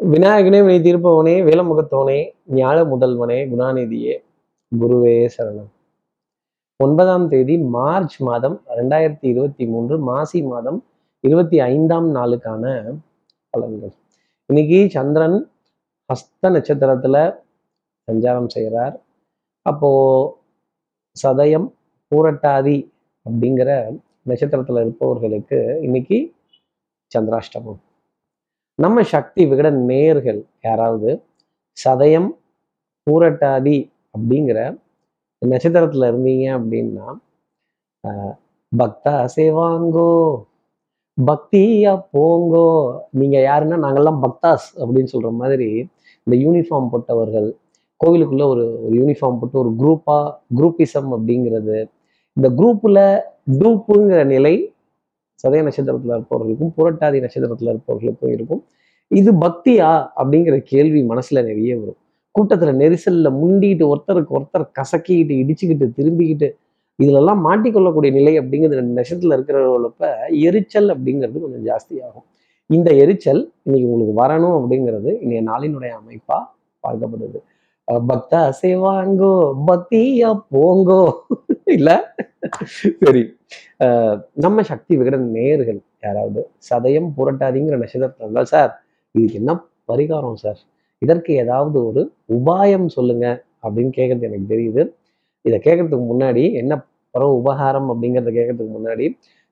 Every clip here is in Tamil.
விநாயகனே வினை தீர்ப்பவனே வேலமுகத்தவனே ஞாழ முதல்வனே குணாநிதியே குருவே சரணம். ஒன்பதாம் தேதி மார்ச் மாதம் ரெண்டாயிரத்தி இருபத்தி மூன்று மாசி மாதம் இருபத்தி ஐந்தாம் நாளுக்கான பலன்கள். இன்னைக்கு சந்திரன் ஹஸ்த நட்சத்திரத்துல சஞ்சாரம் செய்கிறார் அப்போ சதயம் பூரட்டாதி அப்படிங்கிற நட்சத்திரத்துல இருப்பவர்களுக்கு இன்னைக்கு சந்திராஷ்டமம். நம்ம சக்தி விகட நேர்கள் யாராவது சதயம் பூரட்டாதி அப்படிங்கிற நட்சத்திரத்துல இருந்தீங்க அப்படின்னா பக்தா சேவாங்கோ பக்தியா போங்கோ. நீங்க யாருன்னா நாங்கெல்லாம் பக்தாஸ் அப்படின்னு சொல்ற மாதிரி இந்த யூனிஃபார்ம் போட்டவர்கள் கோவிலுக்குள்ள ஒரு ஒரு யூனிஃபார்ம் போட்டு ஒரு குரூப்பா குரூப்பிசம் அப்படிங்கிறது இந்த குரூப்ல டூப்புங்கிற நிலை சதய நட்சத்திரத்துல இருப்பவர்களுக்கும் புரட்டாதி நட்சத்திரத்துல இருப்பவர்களுக்கும் இருக்கும். இது பக்தியா? அப்படிங்கிற கேள்வி மனசுல நிறைய வரும். கூட்டத்துல நெரிசல்ல முண்டிட்டு ஒருத்தருக்கு ஒருத்தர் கசக்கிக்கிட்டு இடிச்சுக்கிட்டு திரும்பிக்கிட்டு இதுலெல்லாம் மாட்டிக்கொள்ளக்கூடிய நிலை அப்படிங்கிறது ரெண்டு நட்சத்திரத்துல இருக்கிறவங்களப்ப எரிச்சல் அப்படிங்கிறது கொஞ்சம் ஜாஸ்தியாகும். இந்த எரிச்சல் இன்னைக்கு உங்களுக்கு வரணும் அப்படிங்கிறது இன்னைய நாளினுடைய அமைப்பா பார்க்கப்படுது. பக்த பக்தா பக்தியா போங்கோ. இல்ல? சரி. நம்ம சக்தி விகடன் நேர்கள் யாராவது சதயம் புரட்டாதீங்கிற நட்சத்திரத்தில் இருந்தால் சார் இதுக்கு என்ன பரிகாரம் சார்? இதற்கு ஏதாவது ஒரு உபாயம் சொல்லுங்க அப்படின்னு கேட்கறது எனக்கு தெரியுது. இதை கேட்கறதுக்கு முன்னாடி என்ன பரவ உபகாரம் அப்படிங்கிறத கேட்கறதுக்கு முன்னாடி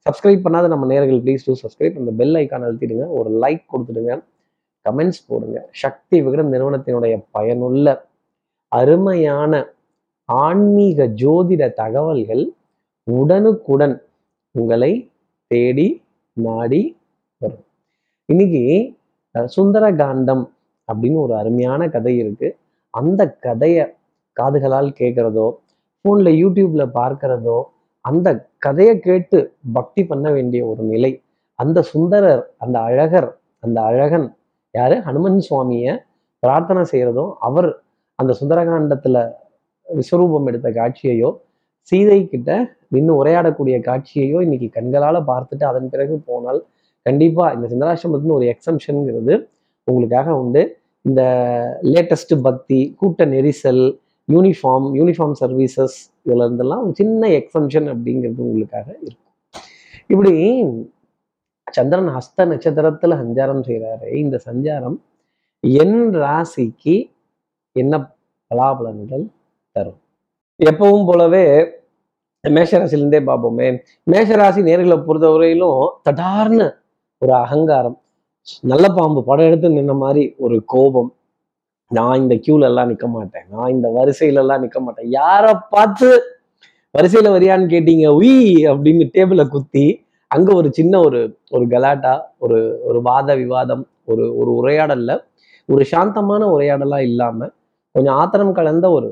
சப்ஸ்கிரைப் பண்ணாத நம்ம நேர்கள் ப்ளீஸ் டூ சப்ஸ்கிரைப் அந்த பெல் ஐக்கான் அழுத்திடுங்க ஒரு லைக் கொடுத்துடுங்க கமெண்ட்ஸ் போடுங்க. சக்தி விகடன் நிறுவனத்தினுடைய பயனுள்ள அருமையான ஆன்மீக ஜோதிட தகவல்கள் உடனுக்குடன் உங்களை தேடி நாடி வரும். இன்னைக்கு சுந்தர சுந்தரகாண்டம் அப்படின்னு ஒரு அருமையான கதை இருக்கு. அந்த கதையை காதுகளால் கேட்கறதோ ஃபோன்ல யூடியூப்ல பார்க்கறதோ அந்த கதையை கேட்டு பக்தி பண்ண வேண்டிய ஒரு நிலை. அந்த சுந்தரர் அந்த அழகர் அந்த அழகன் யாரு? ஹனுமன் சுவாமியை பிரார்த்தனை செய்யறதும் அவர் அந்த சுந்தரகாண்டத்தில் விஸ்வரூபம் எடுத்த காட்சியையோ சீதை கிட்ட நின்று உரையாடக்கூடிய காட்சியையோ இன்னைக்கு கண்களால் பார்த்துட்டு அதன் பிறகு போனால் கண்டிப்பாக இந்த சிந்தராசிரமத்தின் ஒரு எக்ஸம்ஷனுங்கிறது உங்களுக்காக உண்டு. இந்த லேட்டஸ்ட் பக்தி கூட்ட நெரிசல் யூனிஃபார்ம் யூனிஃபார்ம் சர்வீசஸ் இதுல இருந்தெல்லாம் ஒரு சின்ன எக்ஸம்ஷன் அப்படிங்கிறது உங்களுக்காக இருக்கும். இப்படி சந்திரன் ஹஸ்த நட்சத்திரத்துல சஞ்சாரம் செய்கிறாரு இந்த சஞ்சாரம் என் ராசிக்கு என்ன பலாபலன்கள் தரும்? எப்பவும் போலவே மேஷராசிலேருந்தே பார்ப்போமே. மேஷராசி நேர்களை பொறுத்தவரையிலும் தடார்னு ஒரு அகங்காரம் நல்ல பாம்பு படம் எடுத்து நின்ன மாதிரி ஒரு கோபம். நான் இந்த கியூல எல்லாம் நிக்க மாட்டேன். நான் இந்த வரிசையில எல்லாம் நிக்க மாட்டேன். யாரை பார்த்து வரிசையில வரியான்னு கேட்டீங்க? உய்! அப்படின்னு டேபிள குத்தி அங்க ஒரு சின்ன ஒரு ஒரு கலாட்டா ஒரு ஒரு வாத விவாதம் ஒரு ஒரு உரையாடல்ல ஒரு சாந்தமான உரையாடலா இல்லாம கொஞ்சம் ஆத்திரம் கலந்த ஒரு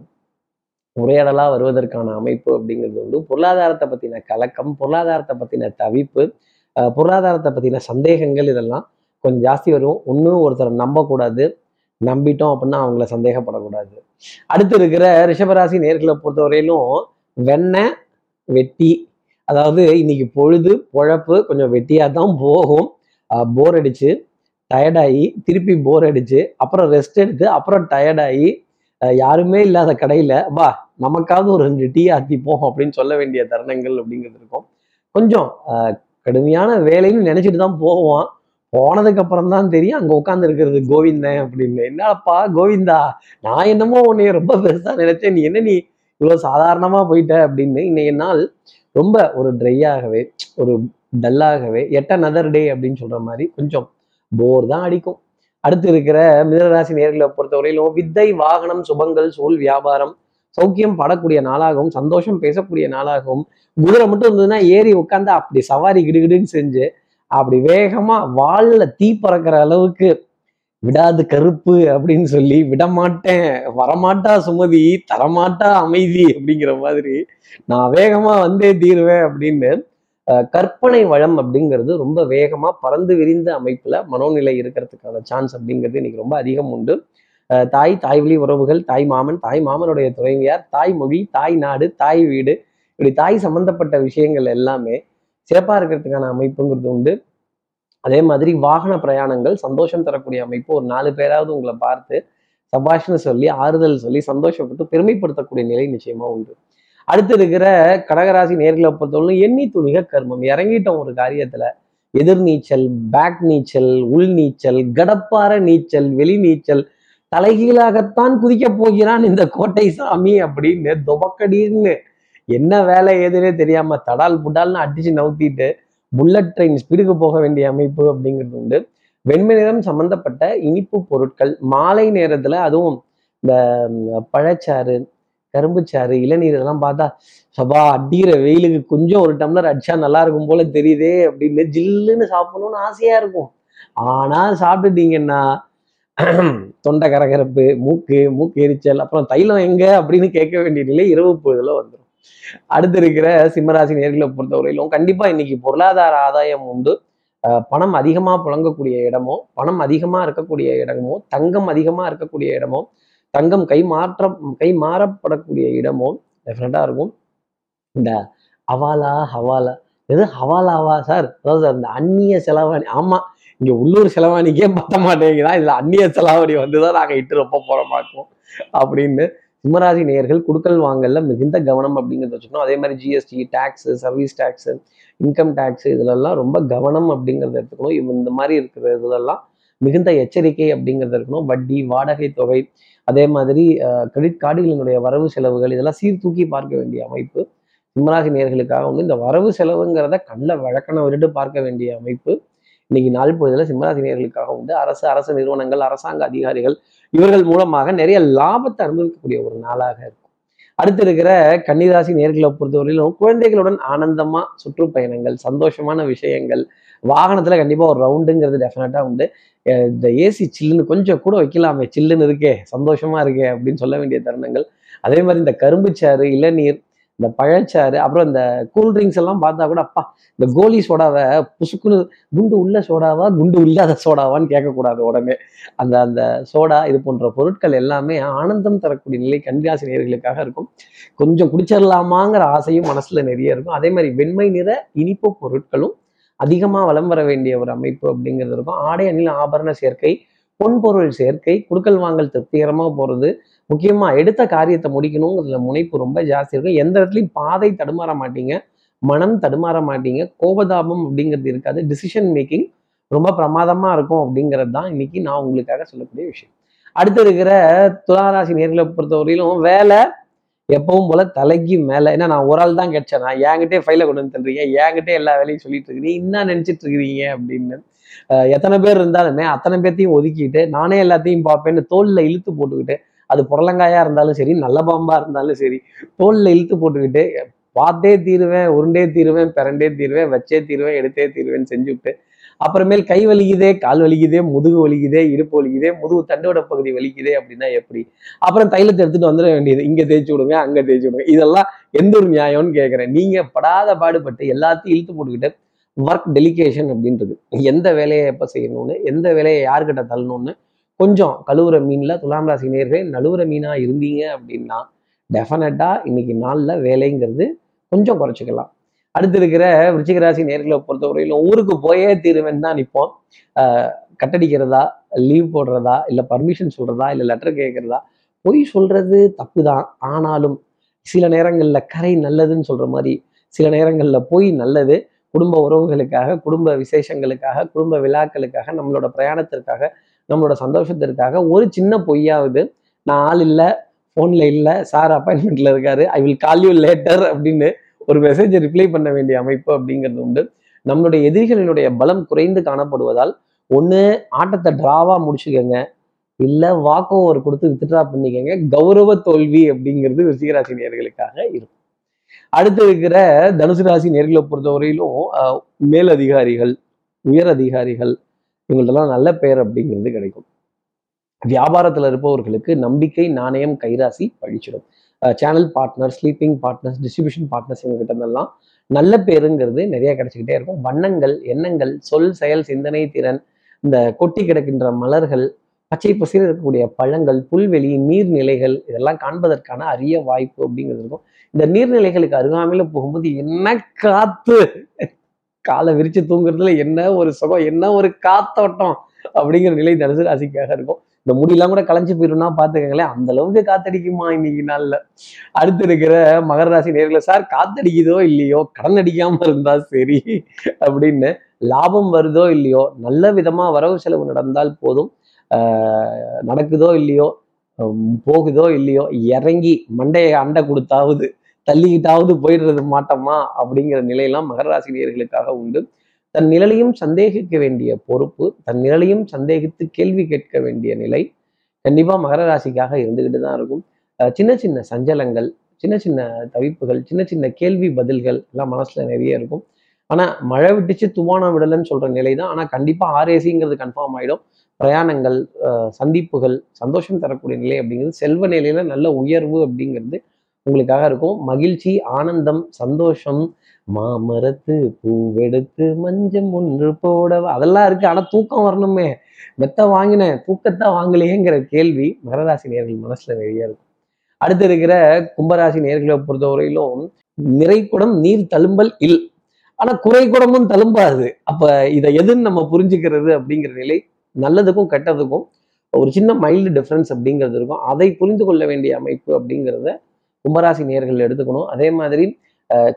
உரையாடலாக வருவதற்கான அமைப்பு அப்படிங்கிறது உண்டு. பொருளாதாரத்தை பற்றின கலக்கம் பொருளாதாரத்தை பற்றின தவிப்பு பொருளாதாரத்தை பற்றின சந்தேகங்கள் இதெல்லாம் கொஞ்சம் ஜாஸ்தி வரும். ஒன்றும் ஒருத்தரை நம்பக்கூடாது. நம்பிட்டோம் அப்படின்னா அவங்கள சந்தேகப்படக்கூடாது. அடுத்து இருக்கிற ரிஷபராசி நேர்களை பொறுத்தவரையிலும் வெண்ணெய் வெட்டி அதாவது இன்னைக்கு பொழுது பொழப்பு கொஞ்சம் வெட்டியாக தான் போகும். போர் அடிச்சு டயர்டாகி திருப்பி போர் அடிச்சு அப்புறம் ரெஸ்ட் எடுத்து அப்புறம் டயர்டாகி யாருமே இல்லாத கடையில் வா நமக்காவது ஒரு ரெண்டு டீ ஆத்திப்போம் அப்படின்னு சொல்ல வேண்டிய தருணங்கள் அப்படிங்கிறது இருக்கும். கொஞ்சம் ஆஹ், கடுமையான வேலைன்னு நினைச்சிட்டு தான் போவோம். போனதுக்கு அப்புறம் தான் தெரியும் அங்க உட்காந்து இருக்கிறது கோவிந்தன் அப்படின்னு. என்னப்பா கோவிந்தா? நான் என்னமோ உன்னைய ரொம்ப பெருசா நினைச்சேன். நீ என்ன நீ இவ்வளோ சாதாரணமா போயிட்ட அப்படின்னு. இன்னைய நாள் ரொம்ப ஒரு ட்ரையாகவே ஒரு டல்லாகவே எட்ட நதர் டே அப்படின்னு சொல்ற மாதிரி கொஞ்சம் போர் தான் அடிக்கும். அடுத்து இருக்கிற மிதனராசி நேர்களை பொறுத்தவரையிலும் வித்தை வாகனம் சுபங்கள் சூழ் வியாபாரம் சௌக்கியம் படக்கூடிய நாளாகவும் சந்தோஷம் பேசக்கூடிய நாளாகவும் குதிரை மட்டும் இருந்ததுன்னா ஏறி உட்காந்து அப்படி சவாரி கிடுகிடுன்னு செஞ்சு அப்படி வேகமா வால்ல தீ பறக்கிற அளவுக்கு விடாது கருப்பு அப்படின்னு சொல்லி விடமாட்டேன் வரமாட்டா சுமதி தரமாட்டா அமைதி அப்படிங்கிற மாதிரி நான் வேகமா வந்தே தீருவேன் அப்படின்னு கற்பனை வளம் அப்படிங்கிறது ரொம்ப வேகமா பறந்து விரிந்த அமைப்புல மனோநிலை இருக்கிறதுக்கான சான்ஸ் அப்படிங்கிறது இன்னைக்கு ரொம்ப அதிகம் உண்டு. தாய் தாய் வழி உறவுகள் தாய் மாமன் தாய் மாமனுடைய துணைவியார் தாய் மொழி தாய் நாடு தாய் வீடு இப்படி தாய் சம்பந்தப்பட்ட விஷயங்கள் எல்லாமே சிறப்பா இருக்கிறதுக்கான அமைப்புங்கிறது உண்டு. அதே மாதிரி வாகன பிரயாணங்கள் சந்தோஷம் தரக்கூடிய அமைப்பு. ஒரு நாலு பேராவது உங்களை பார்த்து சபாஷ்னு சொல்லி ஆறுதல் சொல்லி சந்தோஷப்பட்டு பெருமைப்படுத்தக்கூடிய நிலை நிச்சயமா உண்டு. அடுத்து இருக்கிற கடகராசி நேர்களை பொறுத்தவரைக்கும் எண்ணி துணிக கர்மம். இறங்கிட்டோம் ஒரு காரியத்துல. எதிர்நீச்சல் பேக் நீச்சல் உள் நீச்சல் கடப்பார நீச்சல் வெளி நீச்சல் தலைகீழாகத்தான் குதிக்க போகிறான் இந்த கோட்டை சாமி அப்படின்னு துபக்கடின்னு என்ன வேலை ஏதுன்னே தெரியாம தடால் புடால்னு அடிச்சு நவுத்திட்டு புல்லட் ட்ரெயின் ஸ்பீடுக்கு போக வேண்டிய அமைப்பு அப்படிங்கிறது உண்டு. வெண்மை நிறம் சம்பந்தப்பட்ட இனிப்பு பொருட்கள் மாலை நேரத்துல அதுவும் இந்த பழச்சாறு கரும்புச்சாறு இளநீர் இதெல்லாம் பார்த்தா சபா அடிக்கிற வெயிலுக்கு கொஞ்சம் ஒரு டம்ளர் அடிச்சா நல்லா இருக்கும் போல தெரியுதே அப்படின்னு ஜில்லுன்னு சாப்பிடணும்னு ஆசையா இருக்கும். ஆனா சாப்பிட்டுட்டீங்கன்னா தொண்டை கரகரப்பு மூக்கு மூக்கு எரிச்சல் அப்புறம் தைலம் எங்க அப்படின்னு கேட்க வேண்டிய நிலை இரவு பொழுதுல வந்துடும் அடுத்து இருக்கிற சிம்மராசி நேர்களை பொறுத்தவரையிலும் கண்டிப்பா இன்னைக்கு பொருளாதார ஆதாயம் உண்டு. பணம் அதிகமா புழங்கக்கூடிய இடமோ பணம் அதிகமா இருக்கக்கூடிய இடமோ தங்கம் அதிகமா இருக்கக்கூடிய இடமோ தங்கம் கை மாற்ற கை மாறப்படக்கூடிய இடமோ டெஃபினட்டாக இருக்கும். இந்த அவாலா ஹவாலா எது ஹவாலாவா சார்? அதாவது அந்த அந்நிய செலவாணி ஆமாம் இங்க உள்ளூர் செலவாணிக்கே பத்த மாட்டேங்குதா? இதுல அந்நிய செலாவணி வந்துதான் நாங்க இட்டு ரொம்ப போற மாட்டோம் அப்படின்னு சிம்மராசி நேயர்கள் குடுக்கல் வாங்கல மிகுந்த கவனம் அப்படிங்கிறத வச்சுக்கணும். அதே மாதிரி GST tax service tax income tax இதுலெல்லாம் ரொம்ப கவனம் அப்படிங்கிறத எடுத்துக்கணும். இவ் இந்த மாதிரி இருக்கிற இதுலெல்லாம் மிகுந்த எச்சரிக்கை அப்படிங்கிறது இருக்கணும் வட்டி வாடகை தொகை அதே மாதிரி கிரெடிட் கார்டுகளினுடைய வரவு செலவுகள் இதெல்லாம் சீர்தூக்கி பார்க்க வேண்டிய அமைப்பு. சிம்மராசி நேர்களுக்காக வந்து இந்த வரவு செலவுங்கிறத கண்ணில் வழக்கணம் விட்டு பார்க்க வேண்டிய அமைப்பு. இன்னைக்கு நாள் பொழுதுல சிம்மராசினியர்களுக்காக வந்து அரசு அரசு நிறுவனங்கள் அரசாங்க அதிகாரிகள் இவர்கள் மூலமாக நிறைய லாபத்தை அனுபவிக்கக்கூடிய ஒரு நாளாக இருக்கும். அடுத்து இருக்கிற கன்னிராசி நேர்களை பொறுத்தவரையிலும் குழந்தைகளுடன் ஆனந்தமா சுற்றுப்பயணங்கள் சந்தோஷமான விஷயங்கள் வாகனத்துல கண்டிப்பா ஒரு ரவுண்டுங்கிறது டெஃபினட்டா உண்டு. இந்த ஏசி சில்லுன்னு கொஞ்சம் கூட வைக்கலாமே. சில்லுன்னு இருக்கே சந்தோஷமா இருக்கே அப்படின்னு சொல்ல வேண்டிய தருணங்கள். அதே மாதிரி இந்த கரும்பு சாறு இளநீர் இந்த பழச்சாறு அப்புறம் இந்த கூல்ட்ரிங்க்ஸ் எல்லாம் பார்த்தா கூட அப்பா இந்த கோலி சோடாவை புசுக்குன்னு குண்டு உள்ள சோடாவா குண்டு இல்லாத சோடாவான்னு கேட்கக்கூடாது உடனே. அந்த அந்த சோடா இது போன்ற பொருட்கள் எல்லாமே ஆனந்தம் தரக்கூடிய நிலை கன்னிராசி நேர்களுக்காக இருக்கும். கொஞ்சம் குடிச்சிடலாமாங்கிற ஆசையும் மனசுல நிறைய இருக்கும். அதே மாதிரி வெண்மை நிற இனிப்பு பொருட்களும் அதிகமாக வளம் வர வேண்டிய ஒரு அமைப்பு அப்படிங்கிறது இருக்கும். ஆடை அணில் ஆபரண சேர்க்கை பொன்பொருள் சேர்க்கை குடுக்கல் வாங்கல் திருப்திகரமாக போகிறது முக்கியமாக எடுத்த காரியத்தை முடிக்கணுங்கிறதுல முனைப்பு ரொம்ப ஜாஸ்தி இருக்கும். எந்த இடத்துலையும் பாதை தடுமாற மாட்டீங்க. மனம் தடுமாற மாட்டீங்க. கோபதாபம் அப்படிங்கிறது இருக்காது. டிசிஷன் மேக்கிங் ரொம்ப பிரமாதமா இருக்கும் அப்படிங்கிறது தான் இன்னைக்கு நான் உங்களுக்காக சொல்லக்கூடிய விஷயம். அடுத்து இருக்கிற துளாராசி நேர்களை பொறுத்தவரையிலும் வேலை எப்பவும் போல தலைக்கு மேலே. ஏன்னா நான் ஒரு ஆள் தான் கிடைச்சேன் நான் என்கிட்டே ஃபைலை கொண்டு வந்து தந்துறீங்க என்கிட்டே எல்லா வேலையும் சொல்லிட்டு இருக்கிறீங்க. என்ன நினச்சிட்டு இருக்கிறீங்க அப்படின்னு. எத்தனை பேர் இருந்தாலுமே அத்தனை பேர்த்தையும் ஒதுக்கிட்டு நானே எல்லாத்தையும் பார்ப்பேன்னு தோல்ல இழுத்து போட்டுக்கிட்டு அது புடலங்காயாக இருந்தாலும் சரி நல்ல பாம்பாக இருந்தாலும் சரி தோலில் இழுத்து போட்டுக்கிட்டு பார்த்தே தீருவேன் உருண்டே தீருவேன் பிறண்டே தீருவேன் வச்சே தீருவேன் எடுத்தே தீருவேன் செஞ்சுவிட்டு அப்புறமேல் கை வலிக்குதே கால் வலிக்குதே முதுகு வலிக்குதே இடுப்பு வலிக்குதே முதுகு தண்டோட பகுதி வலிக்குதே அப்படின்னா எப்படி? அப்புறம் தைலத்தை எடுத்துட்டு வந்துட வேண்டியது இங்கே தேய்ச்சி விடுங்க அங்கே தேய்ச்சி விடுங்க. இதெல்லாம் எந்த ஒரு நியாயம்னு கேட்குறேன் நீங்கள் படாத பாடுபட்டு எல்லாத்தையும் இழுத்து போட்டுக்கிட்டு ஒர்க் டெலிகேஷன் அப்படின்றது. எந்த வேலையை எப்போ செய்யணும்னு எந்த வேலையை யார்கிட்ட தள்ளணும்னு கொஞ்சம் கழுவுற மீனில் துலாம் ராசி நேர்கள் நழுவுற மீனாக இருந்தீங்க அப்படின்னா டெஃபினட்டாக இன்னைக்கு நாளில் வேலைங்கிறது கொஞ்சம் குறைச்சிக்கலாம். அடுத்து இருக்கிற விருச்சிக ராசி நேர்களை பொறுத்தவரையிலும் ஊருக்கு போயே தீருவேன் தான் நிற்போம் கட்டடிக்கிறதா லீவ் போடுறதா இல்லை பர்மிஷன் சொல்றதா இல்லை லெட்டர் கேட்குறதா பொய் சொல்கிறது தப்பு தான் ஆனாலும் சில நேரங்களில் கரை நல்லதுன்னு சொல்கிற மாதிரி சில நேரங்களில் பொய் நல்லது. குடும்ப உறவுகளுக்காக குடும்ப விசேஷங்களுக்காக குடும்ப விழாக்களுக்காக நம்மளோட பிரயாணத்திற்காக நம்மளோட சந்தோஷத்திற்காக ஒரு சின்ன பொய்யாவது நான் ஆள் இல்லை ஃபோனில் இல்லை சார் அப்பாயின்மெண்ட்ல இருக்காரு I will call you later அப்படின்னு ஒரு மெசேஜை ரிப்ளை பண்ண வேண்டிய அமைப்பு அப்படிங்கிறது உண்டு. நம்மளுடைய எதிரிகளினுடைய பலம் குறைந்து காணப்படுவதால் ஒன்று ஆட்டத்தை ட்ராவாக முடிச்சுக்கோங்க. இல்லை வாக் ஓவர் கொடுத்து வித்ட்ரா பண்ணிக்கோங்க. கௌரவ தோல்வி அப்படிங்கிறது ரிஷிகராசி நேர்களுக்காக இருக்கும். அடுத்து இருக்கிற தனுசு ராசி நேர்களை பொறுத்தவரையிலும் மேலதிகாரிகள் உயர் அதிகாரிகள் இவங்கள்ட்டெல்லாம் நல்ல பெயர் அப்படிங்கிறது கிடைக்கும். வியாபாரத்தில் இருப்பவர்களுக்கு நம்பிக்கை நாணயம் கைராசி பழிச்சிடும். Channel partner sleeping partners distribution partners இவங்ககிட்ட இருந்தெல்லாம் நல்ல பேருங்கிறது நிறைய கிடைச்சிக்கிட்டே இருக்கும். வண்ணங்கள் எண்ணங்கள் சொல் செயல் சிந்தனை திறன் இந்த கொட்டி கிடக்கின்ற மலர்கள் பச்சை பசியில் இருக்கக்கூடிய பழங்கள் புல்வெளி நீர்நிலைகள் இதெல்லாம் காண்பதற்கான அரிய வாய்ப்பு அப்படிங்கிறது இருக்கும். இந்த நீர்நிலைகளுக்கு அருகாமையில் போகும்போது என்ன காத்து? காலை விரிச்சு தூங்குறதுல என்ன ஒரு சுகம் என்ன ஒரு காத்தோட்டம் அப்படிங்கிற நிலை தனுசு ராசிக்காக இருக்கும். இந்த முடியெல்லாம் கூட களைஞ்சு போயிடும்னா பாத்துக்கங்களேன் அந்த அளவுக்கு காத்தடிக்குமா இன்னைக்கு நாள்ல? அடுத்து இருக்கிற மகர ராசி நேர்களை சார் காத்தடிக்குதோ இல்லையோ? கடன் அடிக்காம இருந்தா சரி அப்படின்னு லாபம் வருதோ இல்லையோ? நல்ல விதமா வரவு செலவு நடந்தால் போதும். ஆஹ் நடக்குதோ இல்லையோ? போகுதோ இல்லையோ? இறங்கி மண்டையை அண்டை கொடுத்தாவது தள்ளிக்கிட்டாவது போயிடுறது மாட்டோமா அப்படிங்கிற நிலையெல்லாம் மகர ராசி உண்டு. தன் நிழலையும் சந்தேகிக்க வேண்டிய பொறுப்பு தன் நிழலையும் சந்தேகித்து கேள்வி கேட்க வேண்டிய நிலை கண்டிப்பாக மகர ராசிக்காக இருந்துக்கிட்டு தான் இருக்கும். சின்ன சின்ன சஞ்சலங்கள் சின்ன சின்ன தவிப்புகள் சின்ன சின்ன கேள்வி பதில்கள் எல்லாம் மனசில் நிறைய இருக்கும். ஆனால் மழை விட்டுச்சு துவானம் விடலைன்னு சொல்கிற நிலை தான். ஆனால் கண்டிப்பாக ஆர்ஏசிங்கிறது கன்ஃபார்ம் ஆகிடும் பிரயாணங்கள் சந்திப்புகள் சந்தோஷம் தரக்கூடிய நிலை அப்படிங்கிறது செல்வ நிலையில் நல்ல உயர்வு அப்படிங்கிறது உங்களுக்காக இருக்கும். மகிழ்ச்சி ஆனந்தம் சந்தோஷம் மாமரத்து பூவெடுத்து மஞ்சம் ஒன்று போட அதெல்லாம் இருக்கு. ஆனா தூக்கம் வரணுமே. மெத்த வாங்கினேன். தூக்கத்தை வாங்கலையேங்கிற கேள்வி மகராசி நேர்கள் மனசுல நிறைய இருக்கும். அடுத்து இருக்கிற கும்பராசி நேர்களை பொறுத்தவரையிலும் நிறைக்குடம் நீர் தழும்பல் இல். ஆனா குறை குடமும் தழும்பாது. அப்ப இதை எதுன்னு நம்ம புரிஞ்சுக்கிறது அப்படிங்கிற நிலை நல்லதுக்கும் கெட்டதுக்கும் ஒரு சின்ன மைல்டு டிஃப்ரென்ஸ் அப்படிங்கிறது இருக்கும். அதை புரிந்து கொள்ள வேண்டிய அமைப்பு அப்படிங்கிறத கும்பராசி நேர்கள் எடுத்துக்கணும். அதே மாதிரி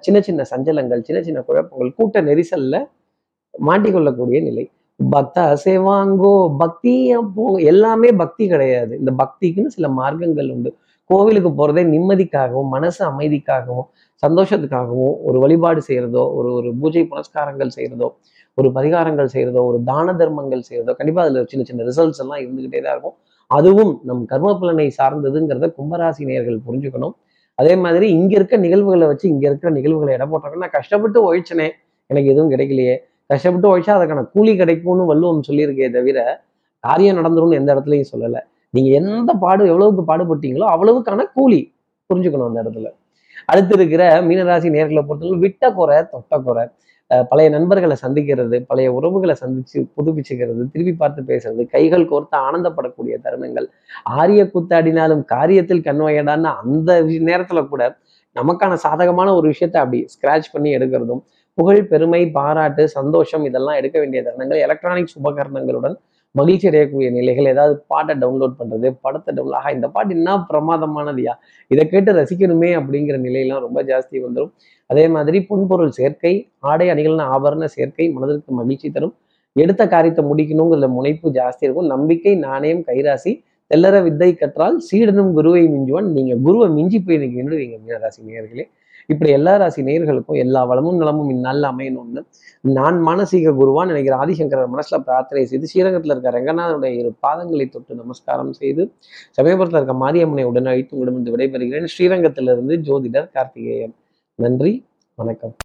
சின்ன சின்ன சஞ்சலங்கள் சின்ன சின்ன குழப்பங்கள் கூட்ட நெரிசல்ல மாட்டிக்கொள்ளக்கூடிய நிலை. பக்தா அசைவாங்கோ பக்தி போங்க? எல்லாமே பக்தி கிடையாது. இந்த பக்திக்குன்னு சில மார்க்கங்கள் உண்டு. கோவிலுக்கு போறதே நிம்மதிக்காகவும் மனசு அமைதிக்காகவும் சந்தோஷத்துக்காகவும் ஒரு வழிபாடு செய்யறதோ ஒரு ஒரு பூஜை புனஸ்காரங்கள் செய்யறதோ ஒரு பரிகாரங்கள் செய்யறதோ ஒரு தான தர்மங்கள் செய்யறதோ கண்டிப்பா அதுல சின்ன சின்ன ரிசல்ட்ஸ் எல்லாம் இருந்துகிட்டே தான் இருக்கும். அதுவும் நம் கர்ம பலனை சார்ந்ததுங்கிறத கும்பராசி நேர்கள் புரிஞ்சுக்கணும். அதே மாதிரி இங்க இருக்க நிகழ்வுகளை வச்சு இங்க இருக்கிற நிகழ்வுகளை இடம் போட்டாங்க நான் கஷ்டப்பட்டு உழைச்சனே. எனக்கு எதுவும் கிடைக்கலையே. கஷ்டப்பட்டு உழைச்சா அதுக்கான கூலி கிடைக்கும்னு வள்ளுவம் சொல்லியிருக்கே தவிர காரியம் நடந்துரும்னு எந்த இடத்துலையும் சொல்லலை. நீங்க எந்த பாடு எவ்வளவுக்கு பாடுபட்டீங்களோ அவ்வளவுக்கான கூலி புரிஞ்சுக்கணும் அந்த இடத்துல. அடுத்து இருக்கிற மீனராசி நேர்களை பொறுத்தவரை விட்ட குறை தொட்ட குறை. பழைய நண்பர்களை சந்திக்கிறது பழைய உறவுகளை சந்திச்சு புதுப்பிச்சுக்கிறது திருப்பி பார்த்து பேசுறது கைகள் கோர்த்து ஆனந்தப்படக்கூடிய தருணங்கள். ஆரிய கூத்தாடினாலும் காரியத்தில் கண்வையடான்னு அந்த நேரத்துல கூட நமக்கான சாதகமான ஒரு விஷயத்தை அப்படி ஸ்கிராச் பண்ணி எடுக்கிறதும் புகழ் பெருமை பாராட்டு சந்தோஷம் இதெல்லாம் எடுக்க வேண்டிய தருணங்கள் எலக்ட்ரானிக்ஸ் உபகரணங்களுடன் மகிழ்ச்சி அடையக்கூடிய நிலைகள் ஏதாவது பாட்டை டவுன்லோட் பண்றது படத்தை டவுன்லோட் ஆஹா இந்த பாட்டு என்ன பிரமாதமானதுயா? இதை கேட்டு ரசிக்கணுமே அப்படிங்கிற நிலையெல்லாம் ரொம்ப ஜாஸ்தி வந்துடும் அதே மாதிரி புன்பொருள் சேர்க்கை ஆடை அணிகள்னு ஆபரண சேர்க்கை மனதிற்கு மகிழ்ச்சி தரும். எடுத்த காரியத்தை முடிக்கணுங்கிற முனைப்பு ஜாஸ்தி இருக்கும். நம்பிக்கை நாணயம் கைராசி தெல்லற வித்தை கற்றால் சீடனும் குருவை மிஞ்சுவான். நீங்க குருவை மிஞ்சி போய் நிற்கணும் நீங்க மீனராசி நேர்களே இப்படி எல்லா ராசி நேயர்களுக்கும் எல்லா வளமும் நலமும் இந்நாளில் அமையணும்னு நான் மானசீக குருவான் நினைக்கிற ஆதிசங்கரர் மனசுல பிரார்த்தனை செய்து ஸ்ரீரங்கத்தில் இருக்க ரங்கநாதனுடைய இரு பாதங்களை தொட்டு நமஸ்காரம் செய்து சமயபுரத்தில் இருக்க மாரியம்மனை உடன் அழைத்து உங்களிடமிருந்து விடைபெறுகிறேன். ஸ்ரீரங்கத்திலிருந்து ஜோதிடர் கார்த்திகேயன். நன்றி வணக்கம்.